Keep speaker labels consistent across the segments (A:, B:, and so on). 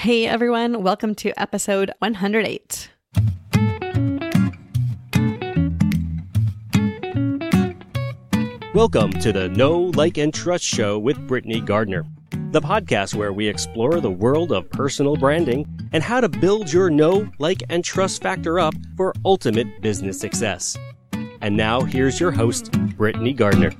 A: Hey everyone, welcome to episode 108.
B: Welcome to the Know, Like, and Trust Show with Britney Gardner, the podcast where we explore the world of personal branding and how to build your know, like, and trust factor up for ultimate business success. And now here's your host, Britney Gardner.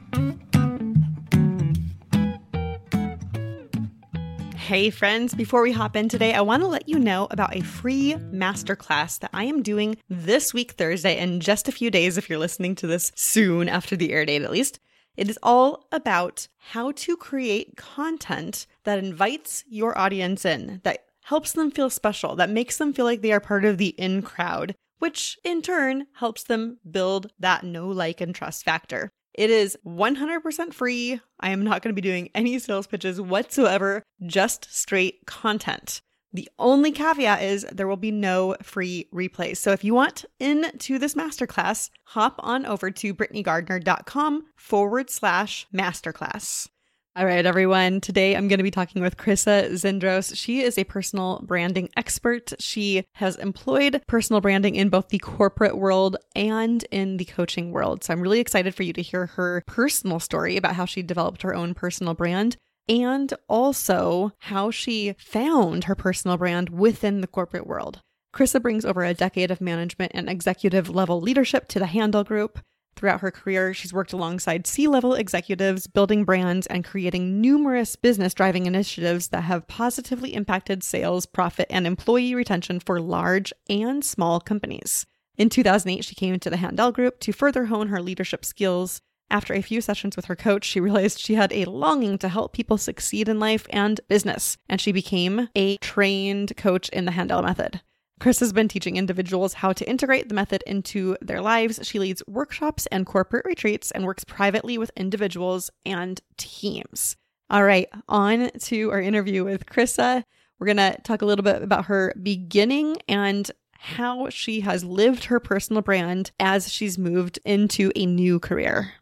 A: Hey friends, before we hop in today, I want to let you know about a free masterclass that I am doing this week, Thursday, in just a few days if you're listening to this soon after the air date at least. It is all about how to create content that invites your audience in, that helps them feel special, that makes them feel like they are part of the in crowd, which in turn helps them build that know, like, and trust factor. It is 100% free. I am not going to be doing any sales pitches whatsoever, just straight content. The only caveat is there will be no free replays. So if you want into this masterclass, hop on over to britneygardner.com forward slash masterclass. All right, everyone. Today I'm going to be talking with Chrisa Zindros. She is a personal branding expert. She has employed personal branding in both the corporate world and in the coaching world. So I'm really excited for you to hear her personal story about how she developed her own personal brand and also how she found her personal brand within the corporate world. Chrisa brings over a decade of management and executive level leadership to the Handel Group. Throughout her career, she's worked alongside C level executives, building brands, and creating numerous business driving initiatives that have positively impacted sales, profit, and employee retention for large and small companies. In 2008, she came to the Handel Group to further hone her leadership skills. After a few sessions with her coach, she realized she had a longing to help people succeed in life and business, and she became a trained coach in the Handel method. Chris has been teaching individuals how to integrate the method into their lives. She leads workshops and corporate retreats and works privately with individuals and teams. All right, on to our interview with Chrisa. We're going to talk a little bit about her beginning and how she has lived her personal brand as she's moved into a new career.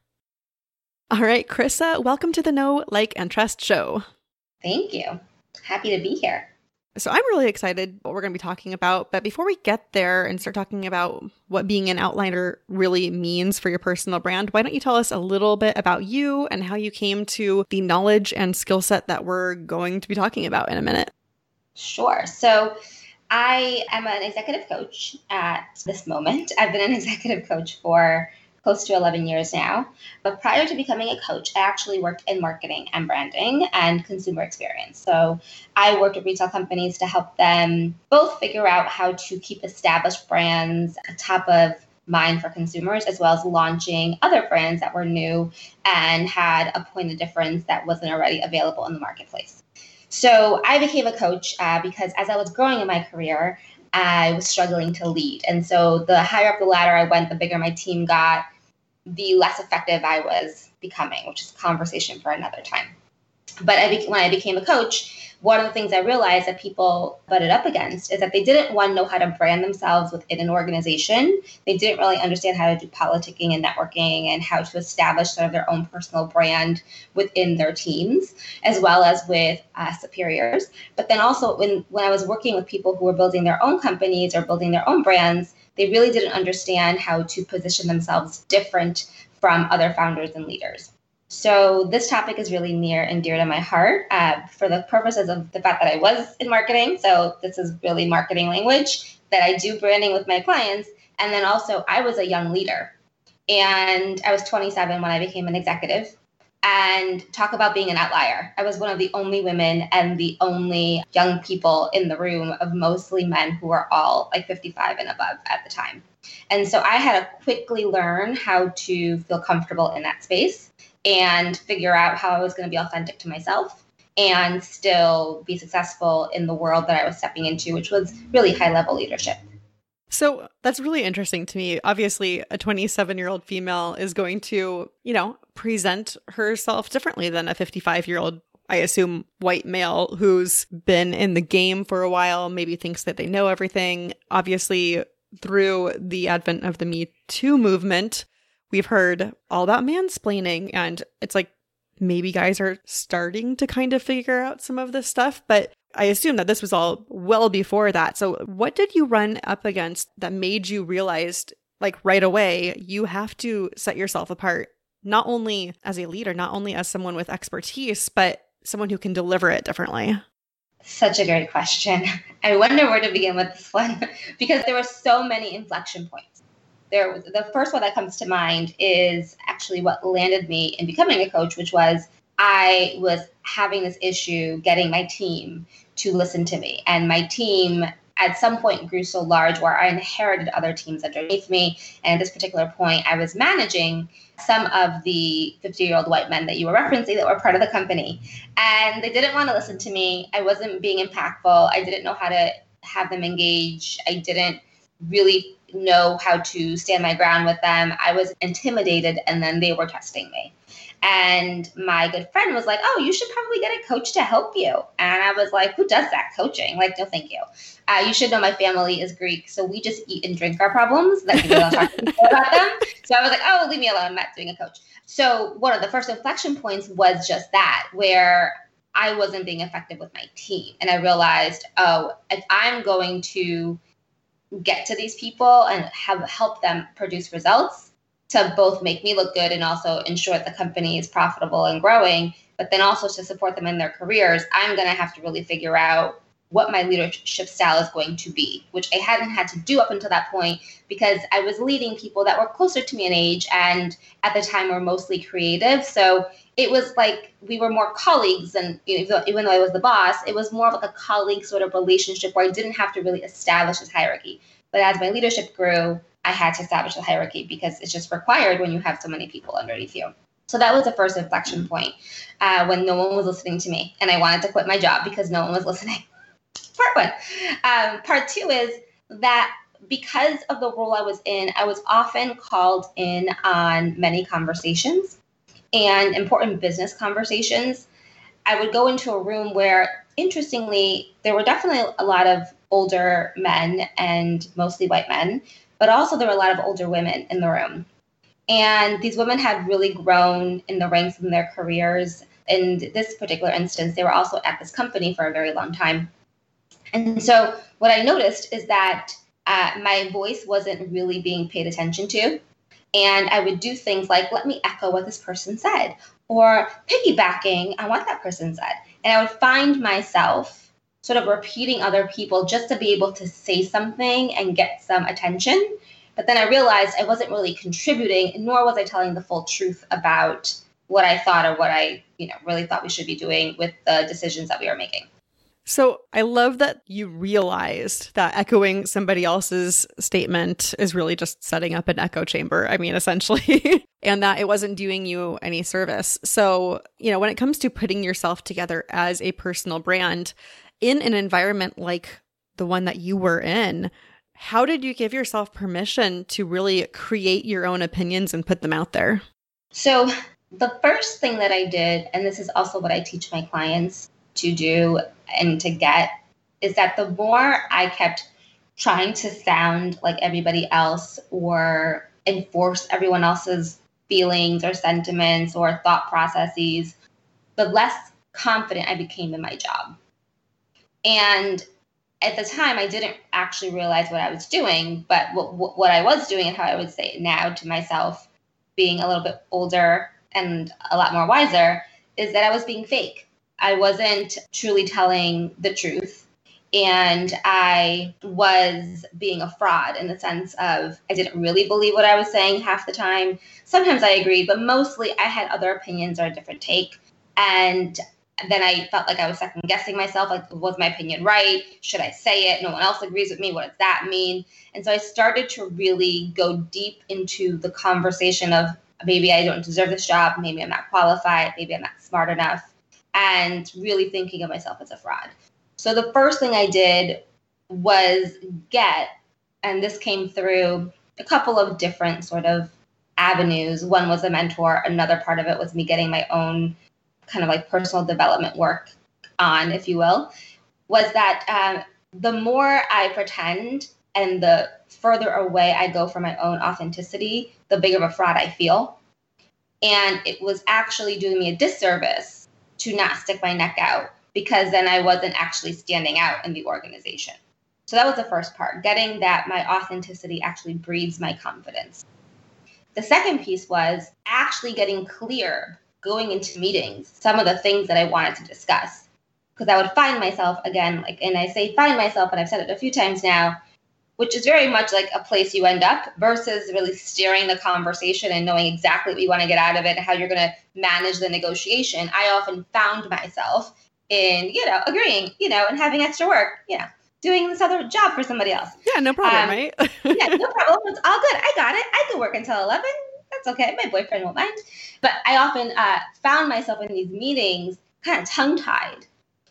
A: All right, Chrisa, welcome to the Know, Like, and Trust show.
C: Thank you. Happy to be here.
A: So I'm really excited what we're going to be talking about. But before we get there and start talking about what being an outlier really means for your personal brand, why don't you tell us a little bit about you and how you came to the knowledge and skill set that we're going to be talking about in a minute?
C: Sure. So I am an executive coach at this moment. I've been an executive coach for close to 11 years now. But prior to becoming a coach, I actually worked in marketing and branding and consumer experience. So I worked with retail companies to help them both figure out how to keep established brands top of mind for consumers, as well as launching other brands that were new and had a point of difference that wasn't already available in the marketplace. So I became a coach uh, because as I was growing in my career, I was struggling to lead. And so the higher up the ladder I went, the bigger my team got, the less effective I was becoming, which is a conversation for another time. But I be- when I became a coach, one of the things I realized that people butted up against is that they didn't one know how to brand themselves within an organization. They didn't really understand how to do politicking and networking and how to establish sort of their own personal brand within their teams, as well as with uh, superiors. But then also when when I was working with people who were building their own companies or building their own brands, they really didn't understand how to position themselves different from other founders and leaders. So this topic is really near and dear to my heart uh, for the purposes of the fact that I was in marketing. So this is really marketing language that I do branding with my clients. And then also I was a young leader and I was 27 when I became an executive and talk about being an outlier. I was one of the only women and the only young people in the room of mostly men who were all like 55 and above at the time. And so I had to quickly learn how to feel comfortable in that space and figure out how I was going to be authentic to myself and still be successful in the world that I was stepping into, which was really high level leadership.
A: So that's really interesting to me. Obviously, a 27 year old female is going to, you know, present herself differently than a 55 year old, I assume, white male who's been in the game for a while, maybe thinks that they know everything. Obviously, through the advent of the Me Too movement, we've heard all about mansplaining, and it's like maybe guys are starting to kind of figure out some of this stuff. But I assume that this was all well before that. So, what did you run up against that made you realize, like right away, you have to set yourself apart, not only as a leader, not only as someone with expertise, but someone who can deliver it differently?
C: Such a great question. I wonder where to begin with this one because there were so many inflection points. There the first one that comes to mind is actually what landed me in becoming a coach, which was I was having this issue getting my team to listen to me. And my team at some point grew so large where I inherited other teams underneath me. And at this particular point, I was managing some of the 50 year old white men that you were referencing that were part of the company. And they didn't want to listen to me. I wasn't being impactful. I didn't know how to have them engage. I didn't really know how to stand my ground with them. I was intimidated, and then they were testing me. And my good friend was like, Oh, you should probably get a coach to help you. And I was like, Who does that coaching? Like, no, thank you. Uh, you should know my family is Greek. So we just eat and drink our problems. That people don't talk about them. So I was like, Oh, leave me alone. I'm not doing a coach. So one of the first inflection points was just that, where I wasn't being effective with my team. And I realized, oh, if I'm going to get to these people and have help them produce results, to both make me look good and also ensure the company is profitable and growing, but then also to support them in their careers, I'm going to have to really figure out what my leadership style is going to be, which I hadn't had to do up until that point because I was leading people that were closer to me in age and at the time were mostly creative. So it was like we were more colleagues, and even though I was the boss, it was more of like a colleague sort of relationship where I didn't have to really establish this hierarchy. But as my leadership grew, I had to establish a hierarchy because it's just required when you have so many people underneath you. So that was the first inflection point uh, when no one was listening to me and I wanted to quit my job because no one was listening. part one. Um, part two is that because of the role I was in, I was often called in on many conversations and important business conversations. I would go into a room where, interestingly, there were definitely a lot of older men and mostly white men but also there were a lot of older women in the room. And these women had really grown in the ranks in their careers. In this particular instance, they were also at this company for a very long time. And so, what I noticed is that uh, my voice wasn't really being paid attention to. And I would do things like, let me echo what this person said, or piggybacking on what that person said. And I would find myself sort of repeating other people just to be able to say something and get some attention. But then I realized I wasn't really contributing, nor was I telling the full truth about what I thought or what I, you know, really thought we should be doing with the decisions that we were making.
A: So I love that you realized that echoing somebody else's statement is really just setting up an echo chamber. I mean, essentially, and that it wasn't doing you any service. So, you know, when it comes to putting yourself together as a personal brand, in an environment like the one that you were in, how did you give yourself permission to really create your own opinions and put them out there?
C: So, the first thing that I did, and this is also what I teach my clients to do and to get, is that the more I kept trying to sound like everybody else or enforce everyone else's feelings or sentiments or thought processes, the less confident I became in my job. And at the time, I didn't actually realize what I was doing, but what, what I was doing and how I would say it now to myself, being a little bit older and a lot more wiser, is that I was being fake. I wasn't truly telling the truth. And I was being a fraud in the sense of I didn't really believe what I was saying half the time. Sometimes I agreed, but mostly I had other opinions or a different take. And then I felt like I was second guessing myself. Like, was my opinion right? Should I say it? No one else agrees with me. What does that mean? And so I started to really go deep into the conversation of maybe I don't deserve this job. Maybe I'm not qualified. Maybe I'm not smart enough. And really thinking of myself as a fraud. So the first thing I did was get, and this came through a couple of different sort of avenues. One was a mentor, another part of it was me getting my own kind of like personal development work on, if you will, was that um, the more I pretend and the further away I go from my own authenticity, the bigger of a fraud I feel. And it was actually doing me a disservice to not stick my neck out because then I wasn't actually standing out in the organization. So that was the first part, getting that my authenticity actually breeds my confidence. The second piece was actually getting clear going into meetings, some of the things that I wanted to discuss. Because I would find myself again, like, and I say find myself, and I've said it a few times now, which is very much like a place you end up versus really steering the conversation and knowing exactly what you want to get out of it and how you're going to manage the negotiation. I often found myself in, you know, agreeing, you know, and having extra work, you know, doing this other job for somebody else.
A: Yeah, no problem, um, right?
C: yeah, no problem. It's all good. I got it. I could work until 11. That's okay. My boyfriend won't mind. But I often uh, found myself in these meetings kind of tongue tied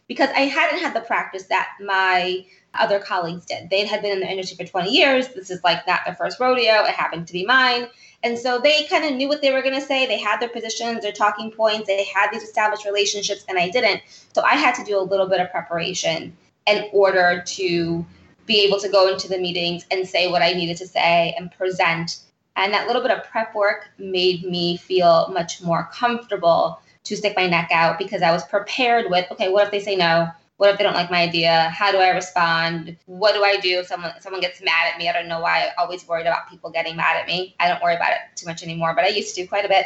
C: because I hadn't had the practice that my other colleagues did. They had been in the industry for 20 years. This is like not their first rodeo. It happened to be mine. And so they kind of knew what they were going to say. They had their positions, their talking points, they had these established relationships, and I didn't. So I had to do a little bit of preparation in order to be able to go into the meetings and say what I needed to say and present. And that little bit of prep work made me feel much more comfortable to stick my neck out because I was prepared with okay, what if they say no? What if they don't like my idea? How do I respond? What do I do if someone someone gets mad at me? I don't know why I always worried about people getting mad at me. I don't worry about it too much anymore, but I used to quite a bit.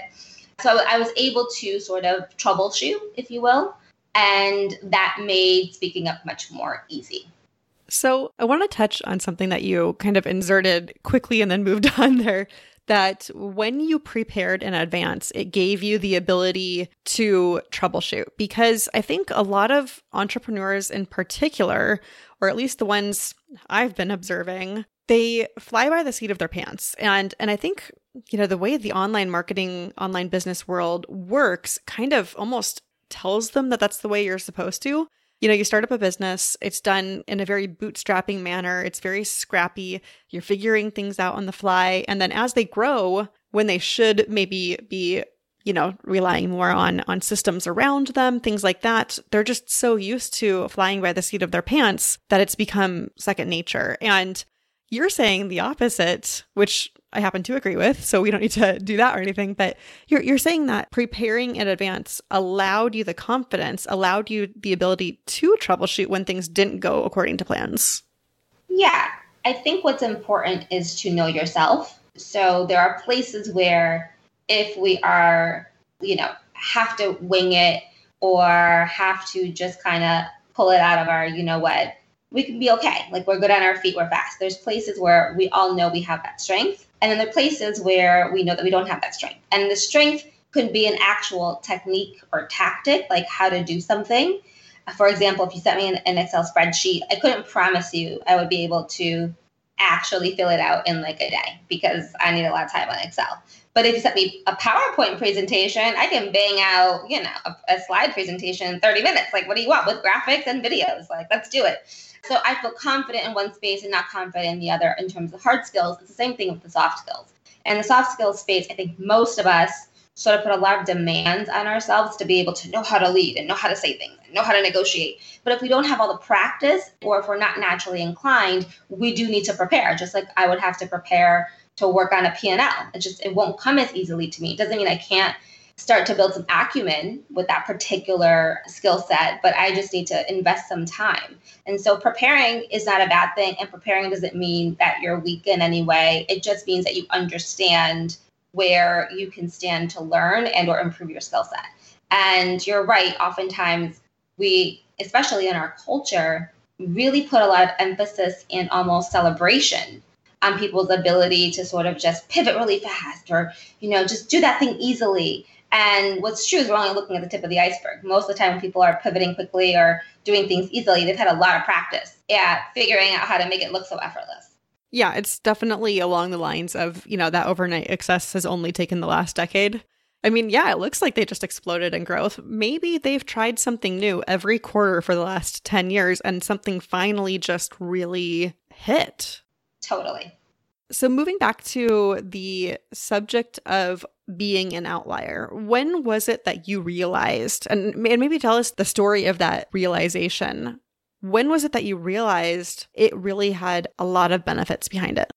C: So I was able to sort of troubleshoot, if you will, and that made speaking up much more easy.
A: So, I want to touch on something that you kind of inserted quickly and then moved on there. That when you prepared in advance, it gave you the ability to troubleshoot. Because I think a lot of entrepreneurs in particular, or at least the ones I've been observing, they fly by the seat of their pants. And and I think, you know, the way the online marketing, online business world works kind of almost tells them that that's the way you're supposed to. You know, you start up a business, it's done in a very bootstrapping manner, it's very scrappy, you're figuring things out on the fly. And then as they grow, when they should maybe be you know relying more on on systems around them things like that they're just so used to flying by the seat of their pants that it's become second nature and you're saying the opposite which I happen to agree with, so we don't need to do that or anything. But you're you're saying that preparing in advance allowed you the confidence, allowed you the ability to troubleshoot when things didn't go according to plans.
C: Yeah, I think what's important is to know yourself. So there are places where if we are, you know, have to wing it or have to just kind of pull it out of our, you know what, we can be okay. Like we're good on our feet, we're fast. There's places where we all know we have that strength. And then there are places where we know that we don't have that strength. And the strength could be an actual technique or tactic, like how to do something. For example, if you sent me an, an Excel spreadsheet, I couldn't promise you I would be able to actually fill it out in like a day because I need a lot of time on Excel. But if you sent me a PowerPoint presentation, I can bang out, you know, a, a slide presentation in 30 minutes. Like, what do you want with graphics and videos? Like, let's do it. So I feel confident in one space and not confident in the other in terms of hard skills. It's the same thing with the soft skills. And the soft skills space, I think most of us sort of put a lot of demands on ourselves to be able to know how to lead and know how to say things and know how to negotiate. But if we don't have all the practice or if we're not naturally inclined, we do need to prepare. Just like I would have to prepare to work on a P&L. It just it won't come as easily to me. It doesn't mean I can't start to build some acumen with that particular skill set, but I just need to invest some time. And so preparing is not a bad thing, and preparing doesn't mean that you're weak in any way. It just means that you understand where you can stand to learn and or improve your skill set. And you're right, oftentimes we, especially in our culture, really put a lot of emphasis and almost celebration on people's ability to sort of just pivot really fast or you know just do that thing easily and what's true is we're only looking at the tip of the iceberg. Most of the time, when people are pivoting quickly or doing things easily, they've had a lot of practice at figuring out how to make it look so effortless.
A: Yeah, it's definitely along the lines of, you know, that overnight success has only taken the last decade. I mean, yeah, it looks like they just exploded in growth. Maybe they've tried something new every quarter for the last 10 years and something finally just really hit.
C: Totally.
A: So, moving back to the subject of being an outlier, when was it that you realized, and, and maybe tell us the story of that realization? When was it that you realized it really had a lot of benefits behind it?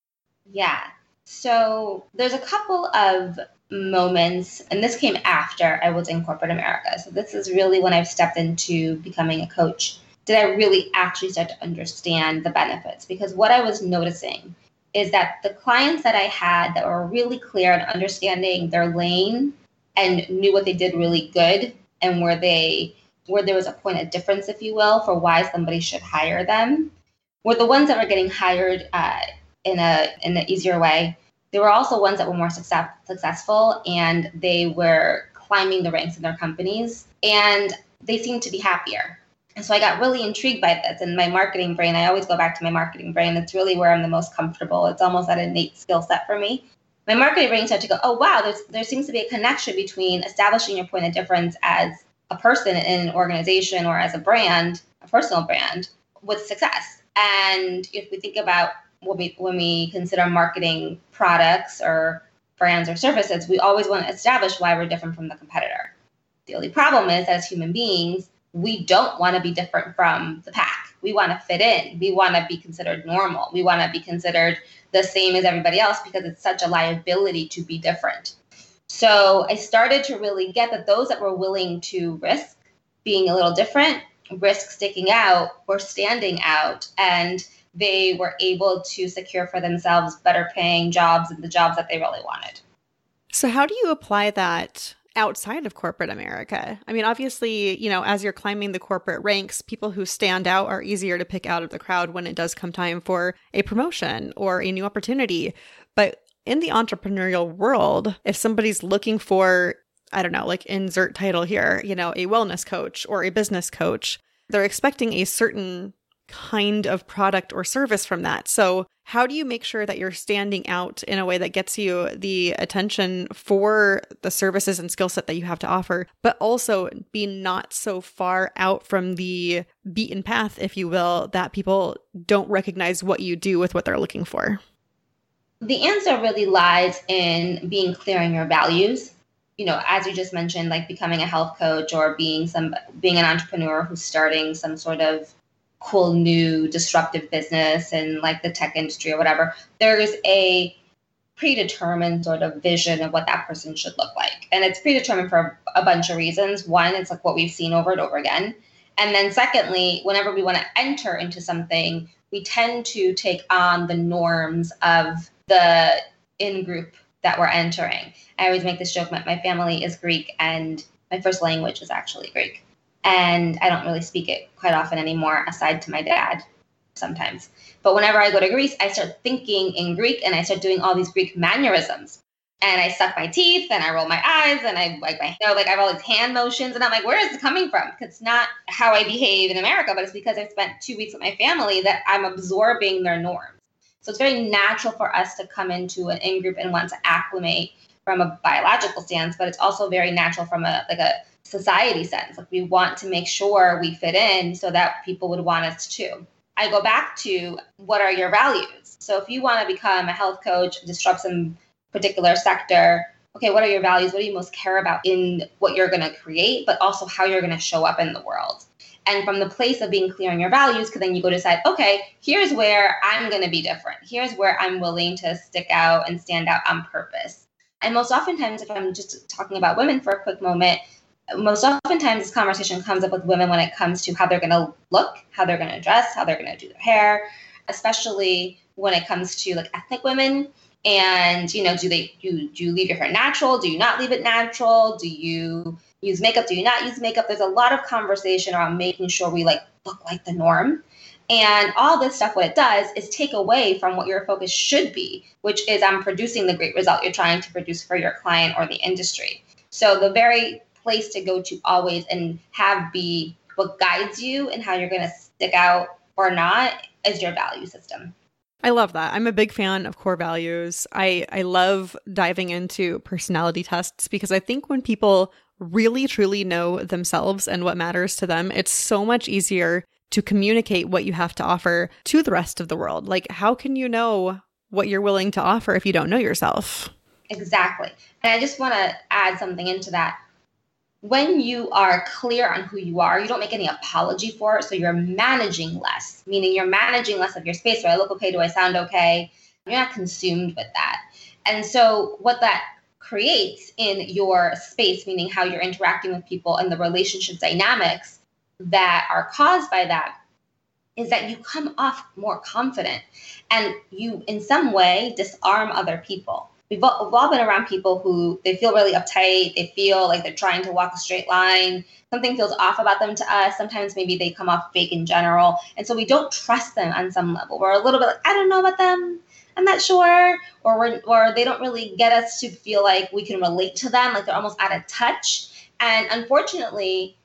C: Yeah. So, there's a couple of moments, and this came after I was in corporate America. So this is really when I've stepped into becoming a coach. Did I really actually start to understand the benefits? Because what I was noticing is that the clients that I had that were really clear and understanding their lane and knew what they did really good and where they where there was a point of difference, if you will, for why somebody should hire them, were the ones that were getting hired uh, in a in an easier way there were also ones that were more success, successful and they were climbing the ranks in their companies and they seemed to be happier. And so I got really intrigued by this. And my marketing brain, I always go back to my marketing brain. It's really where I'm the most comfortable. It's almost that innate skill set for me. My marketing brain started to go, oh, wow, there seems to be a connection between establishing your point of difference as a person in an organization or as a brand, a personal brand, with success. And if we think about when we when we consider marketing products or brands or services, we always want to establish why we're different from the competitor. The only problem is, as human beings, we don't want to be different from the pack. We want to fit in. We want to be considered normal. We want to be considered the same as everybody else because it's such a liability to be different. So I started to really get that those that were willing to risk being a little different, risk sticking out, or standing out, and they were able to secure for themselves better paying jobs and the jobs that they really wanted.
A: So, how do you apply that outside of corporate America? I mean, obviously, you know, as you're climbing the corporate ranks, people who stand out are easier to pick out of the crowd when it does come time for a promotion or a new opportunity. But in the entrepreneurial world, if somebody's looking for, I don't know, like insert title here, you know, a wellness coach or a business coach, they're expecting a certain kind of product or service from that. So, how do you make sure that you're standing out in a way that gets you the attention for the services and skill set that you have to offer, but also be not so far out from the beaten path, if you will, that people don't recognize what you do with what they're looking for?
C: The answer really lies in being clear on your values. You know, as you just mentioned, like becoming a health coach or being some being an entrepreneur who's starting some sort of cool new disruptive business and like the tech industry or whatever, there's a predetermined sort of vision of what that person should look like. And it's predetermined for a bunch of reasons. One, it's like what we've seen over and over again. And then secondly, whenever we want to enter into something, we tend to take on the norms of the in group that we're entering. I always make this joke my, my family is Greek and my first language is actually Greek and I don't really speak it quite often anymore, aside to my dad sometimes. But whenever I go to Greece, I start thinking in Greek and I start doing all these Greek mannerisms. And I suck my teeth and I roll my eyes and I like my you know, like I have all these hand motions and I'm like, where is it coming from? Because it's not how I behave in America, but it's because I spent two weeks with my family that I'm absorbing their norms. So it's very natural for us to come into an in group and want to acclimate from a biological stance, but it's also very natural from a like a society sense. Like we want to make sure we fit in so that people would want us to. I go back to what are your values? So if you want to become a health coach, disrupt some particular sector, okay, what are your values? What do you most care about in what you're going to create, but also how you're going to show up in the world? And from the place of being clear on your values, because then you go decide, okay, here's where I'm going to be different. Here's where I'm willing to stick out and stand out on purpose. And most oftentimes, if I'm just talking about women for a quick moment, most oftentimes this conversation comes up with women when it comes to how they're going to look, how they're going to dress, how they're going to do their hair, especially when it comes to like ethnic women. And you know, do they do, do you leave your hair natural? Do you not leave it natural? Do you use makeup? Do you not use makeup? There's a lot of conversation around making sure we like look like the norm. And all this stuff, what it does is take away from what your focus should be, which is on producing the great result you're trying to produce for your client or the industry. So the very place to go to always and have be what guides you and how you're going to stick out or not is your value system.
A: I love that. I'm a big fan of core values. I I love diving into personality tests because I think when people really truly know themselves and what matters to them, it's so much easier to communicate what you have to offer to the rest of the world. Like how can you know what you're willing to offer if you don't know yourself?
C: Exactly. And I just want to add something into that when you are clear on who you are, you don't make any apology for it. So you're managing less, meaning you're managing less of your space. Do I look okay? Do I sound okay? You're not consumed with that. And so what that creates in your space, meaning how you're interacting with people and the relationship dynamics that are caused by that, is that you come off more confident and you, in some way, disarm other people. We've all, we've all been around people who they feel really uptight. They feel like they're trying to walk a straight line. Something feels off about them to us. Sometimes maybe they come off fake in general. And so we don't trust them on some level. We're a little bit like, I don't know about them. I'm not sure. Or, we're, or they don't really get us to feel like we can relate to them, like they're almost out of touch. And unfortunately,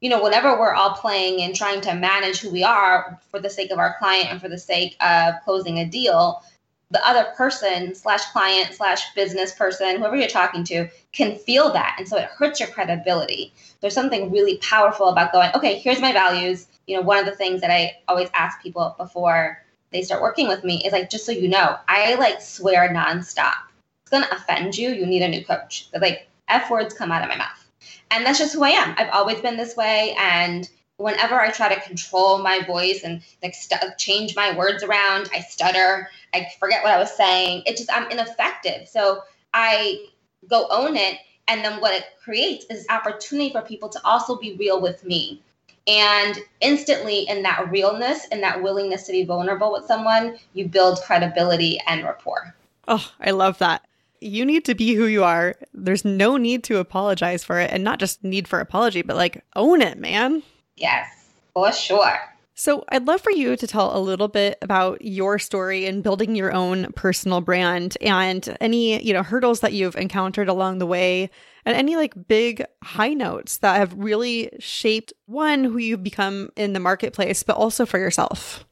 C: you know, whenever we're all playing and trying to manage who we are for the sake of our client and for the sake of closing a deal, the other person slash client slash business person, whoever you're talking to, can feel that. And so it hurts your credibility. There's something really powerful about going, okay, here's my values. You know, one of the things that I always ask people before they start working with me is like, just so you know, I like swear nonstop. It's gonna offend you. You need a new coach. But like F words come out of my mouth. And that's just who I am. I've always been this way. And whenever I try to control my voice and like st- change my words around, I stutter. I forget what I was saying. It just I'm ineffective. So I go own it, and then what it creates is opportunity for people to also be real with me. And instantly, in that realness and that willingness to be vulnerable with someone, you build credibility and rapport.
A: Oh, I love that. You need to be who you are. There's no need to apologize for it, and not just need for apology, but like own it, man.
C: Yes, for sure.
A: So, I'd love for you to tell a little bit about your story and building your own personal brand and any, you know, hurdles that you've encountered along the way and any like big high notes that have really shaped one who you've become in the marketplace, but also for yourself.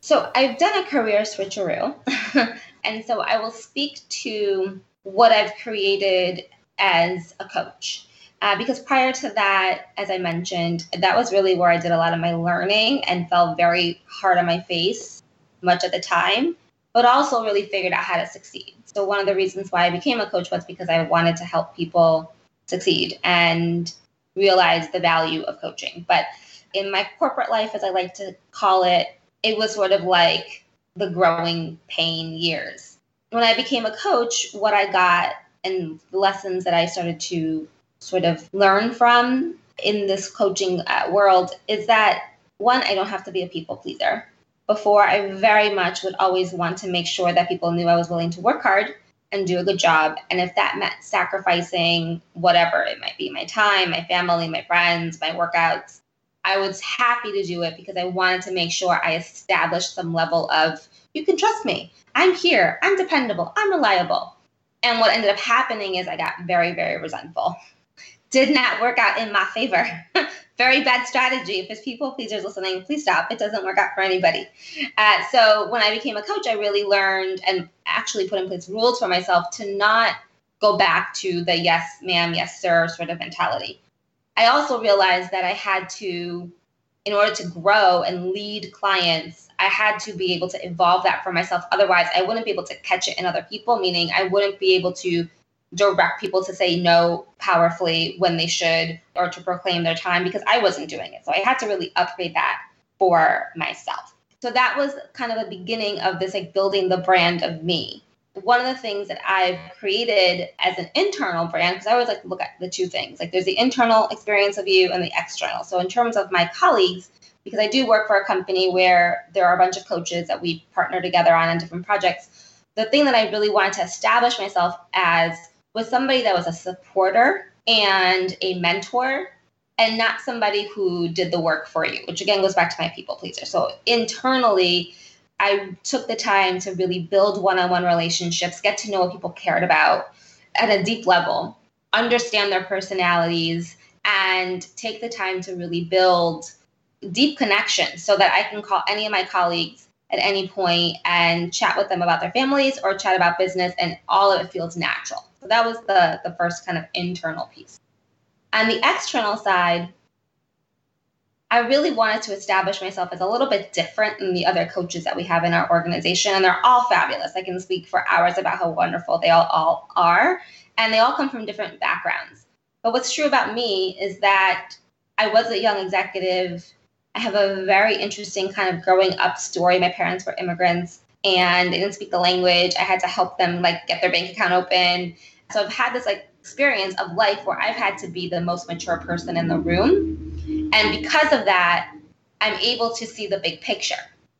C: So, I've done a career switcheroo. and so I will speak to what I've created as a coach. Uh, because prior to that, as I mentioned, that was really where I did a lot of my learning and fell very hard on my face much at the time, but also really figured out how to succeed. So, one of the reasons why I became a coach was because I wanted to help people succeed and realize the value of coaching. But in my corporate life, as I like to call it, it was sort of like the growing pain years. When I became a coach, what I got and the lessons that I started to sort of learn from in this coaching uh, world is that one, I don't have to be a people pleaser. Before, I very much would always want to make sure that people knew I was willing to work hard and do a good job. And if that meant sacrificing whatever it might be my time, my family, my friends, my workouts I was happy to do it because I wanted to make sure I established some level of you can trust me. I'm here. I'm dependable. I'm reliable. And what ended up happening is I got very, very resentful did not work out in my favor. Very bad strategy. If there's people pleasers listening, please stop. It doesn't work out for anybody. Uh, so when I became a coach, I really learned and actually put in place rules for myself to not go back to the yes, ma'am, yes, sir sort of mentality. I also realized that I had to, in order to grow and lead clients, I had to be able to evolve that for myself. Otherwise, I wouldn't be able to catch it in other people, meaning I wouldn't be able to direct people to say no powerfully when they should or to proclaim their time because I wasn't doing it. So I had to really upgrade that for myself. So that was kind of the beginning of this like building the brand of me. One of the things that I've created as an internal brand, because I always like to look at the two things like there's the internal experience of you and the external. So, in terms of my colleagues, because I do work for a company where there are a bunch of coaches that we partner together on on different projects, the thing that I really wanted to establish myself as was somebody that was a supporter and a mentor and not somebody who did the work for you, which again goes back to my people pleaser. So internally, I took the time to really build one on one relationships, get to know what people cared about at a deep level, understand their personalities, and take the time to really build deep connections so that I can call any of my colleagues at any point and chat with them about their families or chat about business, and all of it feels natural. So that was the, the first kind of internal piece. On the external side, I really wanted to establish myself as a little bit different than the other coaches that we have in our organization. And they're all fabulous. I can speak for hours about how wonderful they all, all are. And they all come from different backgrounds. But what's true about me is that I was a young executive. I have a very interesting kind of growing up story. My parents were immigrants and they didn't speak the language. I had to help them like get their bank account open So I've had this like experience of life where I've had to be the most mature person in the room. And because of that, I'm able to see the big picture.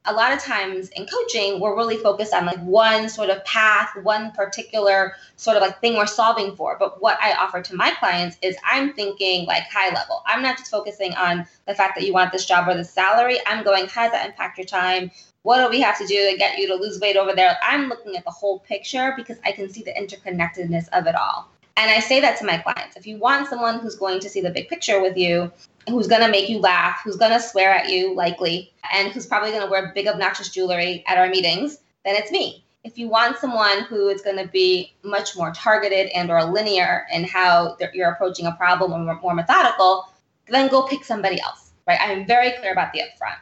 C: A lot of times in coaching, we're really focused on like one sort of path, one particular sort of like thing we're solving for. But what I offer to my clients is I'm thinking like high level. I'm not just focusing on the fact that you want this job or the salary. I'm going, how does that impact your time? What do we have to do to get you to lose weight over there? I'm looking at the whole picture because I can see the interconnectedness of it all. And I say that to my clients. If you want someone who's going to see the big picture with you, who's going to make you laugh, who's going to swear at you, likely, and who's probably going to wear big, obnoxious jewelry at our meetings, then it's me. If you want someone who is going to be much more targeted and or linear in how you're approaching a problem or more methodical, then go pick somebody else, right? I'm very clear about the upfront.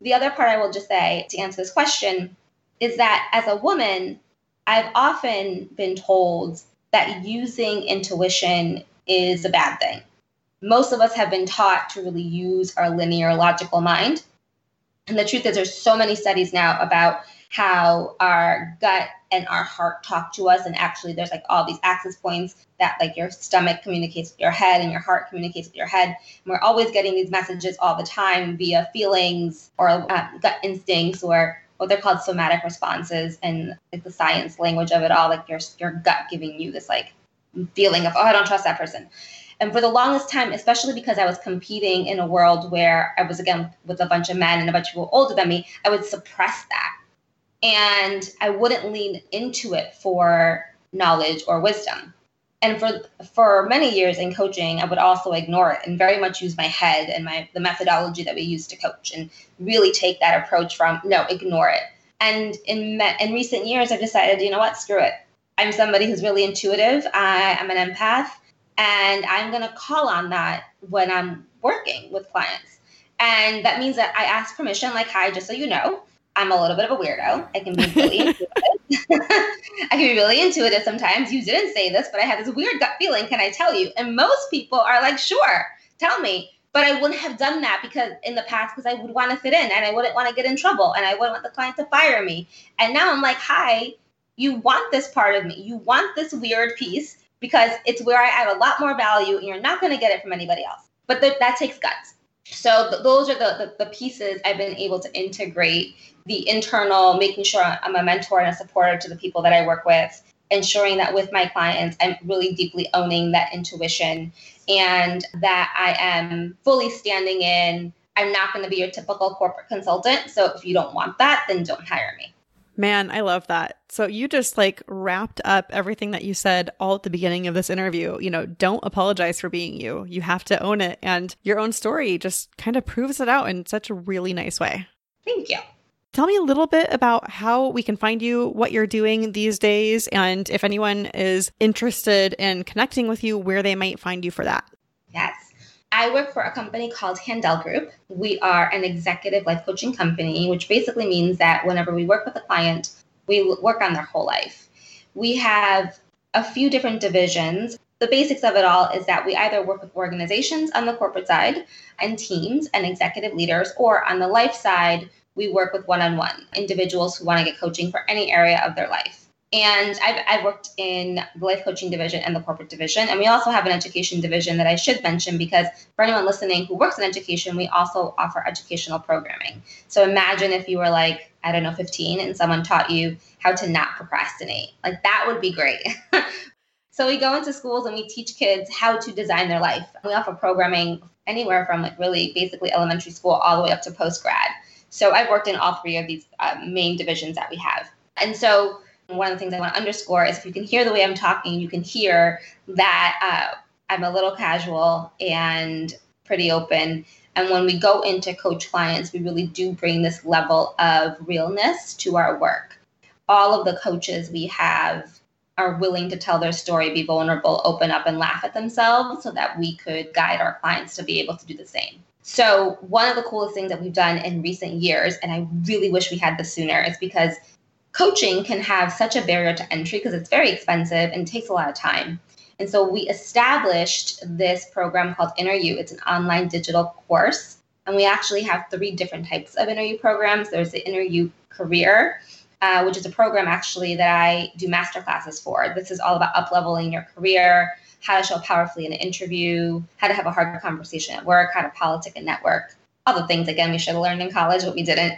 C: The other part I will just say to answer this question is that as a woman, I've often been told that using intuition is a bad thing. Most of us have been taught to really use our linear logical mind. And the truth is, there's so many studies now about how our gut and our heart talk to us. And actually, there's like all these access points that, like, your stomach communicates with your head and your heart communicates with your head. And we're always getting these messages all the time via feelings or uh, gut instincts or what they're called somatic responses and like the science language of it all, like your your gut giving you this like feeling of oh I don't trust that person. And for the longest time, especially because I was competing in a world where I was again with a bunch of men and a bunch of people older than me, I would suppress that. And I wouldn't lean into it for knowledge or wisdom. And for for many years in coaching i would also ignore it and very much use my head and my the methodology that we use to coach and really take that approach from no ignore it. And in in recent years i've decided you know what screw it. I'm somebody who's really intuitive. I, i'm an empath and i'm to call on that when i'm working with clients. And that means that i ask permission like hi just so you know I'm a little bit of a weirdo. I can be really intuitive. I can be really intuitive sometimes. You didn't say this, but I had this weird gut feeling. Can I tell you? And most people are like, sure, tell me. But I wouldn't have done that because in the past, because I would want to fit in and I wouldn't want to get in trouble and I wouldn't want the client to fire me. And now I'm like, hi, you want this part of me. You want this weird piece because it's where I add a lot more value and you're not going to get it from anybody else. But th- that takes guts. So th- those are the, the, the pieces I've been able to integrate the internal, making sure I'm a mentor and a supporter to the people that I work with, ensuring that with my clients, I'm really deeply owning that intuition and that I am fully standing in. I'm not going to be your typical corporate consultant. So if you don't want that, then don't hire me.
A: Man, I love that. So you just like wrapped up everything that you said all at the beginning of this interview. You know, don't apologize for being you. You have to own it. And your own story just kind of proves it out in such a really nice way.
C: Thank you.
A: Tell me a little bit about how we can find you, what you're doing these days, and if anyone is interested in connecting with you, where they might find you for that.
C: Yes. I work for a company called Handel Group. We are an executive life coaching company, which basically means that whenever we work with a client, we work on their whole life. We have a few different divisions. The basics of it all is that we either work with organizations on the corporate side and teams and executive leaders, or on the life side, we work with one on one individuals who want to get coaching for any area of their life. And I've, I've worked in the life coaching division and the corporate division. And we also have an education division that I should mention because for anyone listening who works in education, we also offer educational programming. So imagine if you were like, I don't know, 15 and someone taught you how to not procrastinate. Like that would be great. so we go into schools and we teach kids how to design their life. We offer programming anywhere from like really basically elementary school all the way up to post grad. So I've worked in all three of these uh, main divisions that we have. And so one of the things I want to underscore is if you can hear the way I'm talking, you can hear that uh, I'm a little casual and pretty open. And when we go into coach clients, we really do bring this level of realness to our work. All of the coaches we have are willing to tell their story, be vulnerable, open up, and laugh at themselves so that we could guide our clients to be able to do the same. So, one of the coolest things that we've done in recent years, and I really wish we had this sooner, is because coaching can have such a barrier to entry because it's very expensive and takes a lot of time. And so we established this program called Inner You. It's an online digital course. And we actually have three different types of Inner You programs. There's the Inner You career, uh, which is a program actually that I do master classes for. This is all about up leveling your career, how to show powerfully in an interview, how to have a hard conversation at work, how to politic and network. All the things, again, we should have learned in college, but we didn't.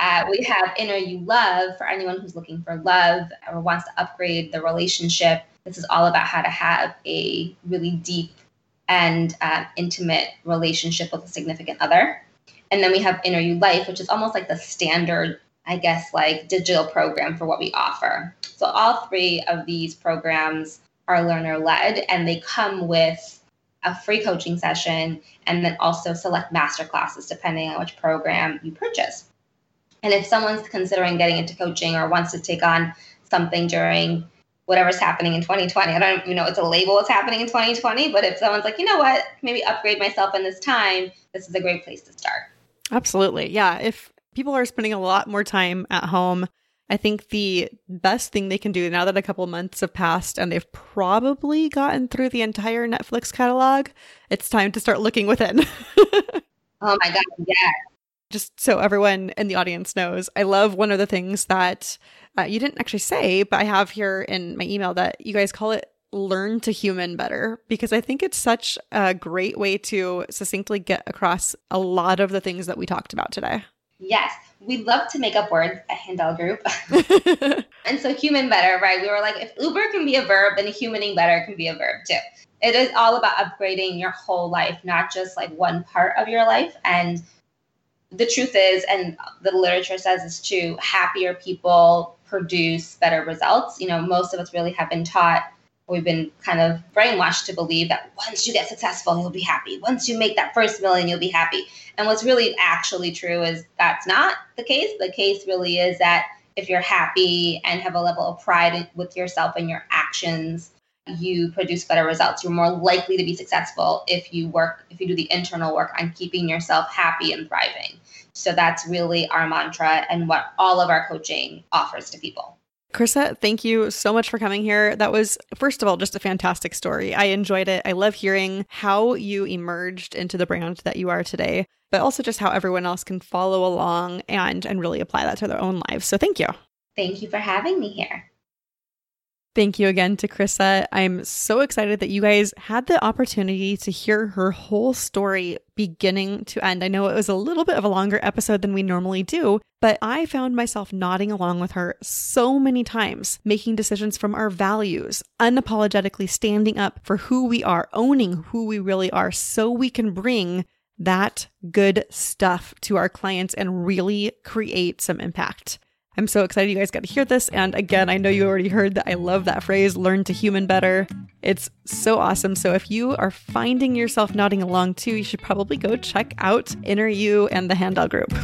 C: Uh, we have Inner You Love for anyone who's looking for love or wants to upgrade the relationship. This is all about how to have a really deep and uh, intimate relationship with a significant other. And then we have Inner You Life, which is almost like the standard, I guess, like digital program for what we offer. So all three of these programs are learner led and they come with a free coaching session and then also select master classes depending on which program you purchase. And if someone's considering getting into coaching or wants to take on something during whatever's happening in 2020, I don't you know it's a label what's happening in 2020, but if someone's like, you know what, maybe upgrade myself in this time, this is a great place to start.
A: Absolutely. Yeah. If people are spending a lot more time at home, I think the best thing they can do now that a couple months have passed and they've probably gotten through the entire Netflix catalog, it's time to start looking within.
C: oh my God. Yeah
A: just so everyone in the audience knows, I love one of the things that uh, you didn't actually say, but I have here in my email that you guys call it learn to human better because I think it's such a great way to succinctly get across a lot of the things that we talked about today.
C: Yes, we love to make up words at Handel Group. and so human better, right? We were like, if Uber can be a verb, then humaning better can be a verb too. It is all about upgrading your whole life, not just like one part of your life. And the truth is, and the literature says this too, happier people produce better results. You know, most of us really have been taught, we've been kind of brainwashed to believe that once you get successful, you'll be happy. Once you make that first million, you'll be happy. And what's really actually true is that's not the case. The case really is that if you're happy and have a level of pride with yourself and your actions, you produce better results. You're more likely to be successful if you work, if you do the internal work on keeping yourself happy and thriving. So that's really our mantra and what all of our coaching offers to people.
A: Chrisa, thank you so much for coming here. That was, first of all, just a fantastic story. I enjoyed it. I love hearing how you emerged into the brand that you are today, but also just how everyone else can follow along and, and really apply that to their own lives. So thank you.
C: Thank you for having me here.
A: Thank you again to Chrisa. I'm so excited that you guys had the opportunity to hear her whole story beginning to end. I know it was a little bit of a longer episode than we normally do, but I found myself nodding along with her so many times, making decisions from our values, unapologetically standing up for who we are, owning who we really are, so we can bring that good stuff to our clients and really create some impact. I'm so excited you guys got to hear this. And again, I know you already heard that I love that phrase, learn to human better. It's so awesome. So if you are finding yourself nodding along too, you should probably go check out Inner You and the Handel Group.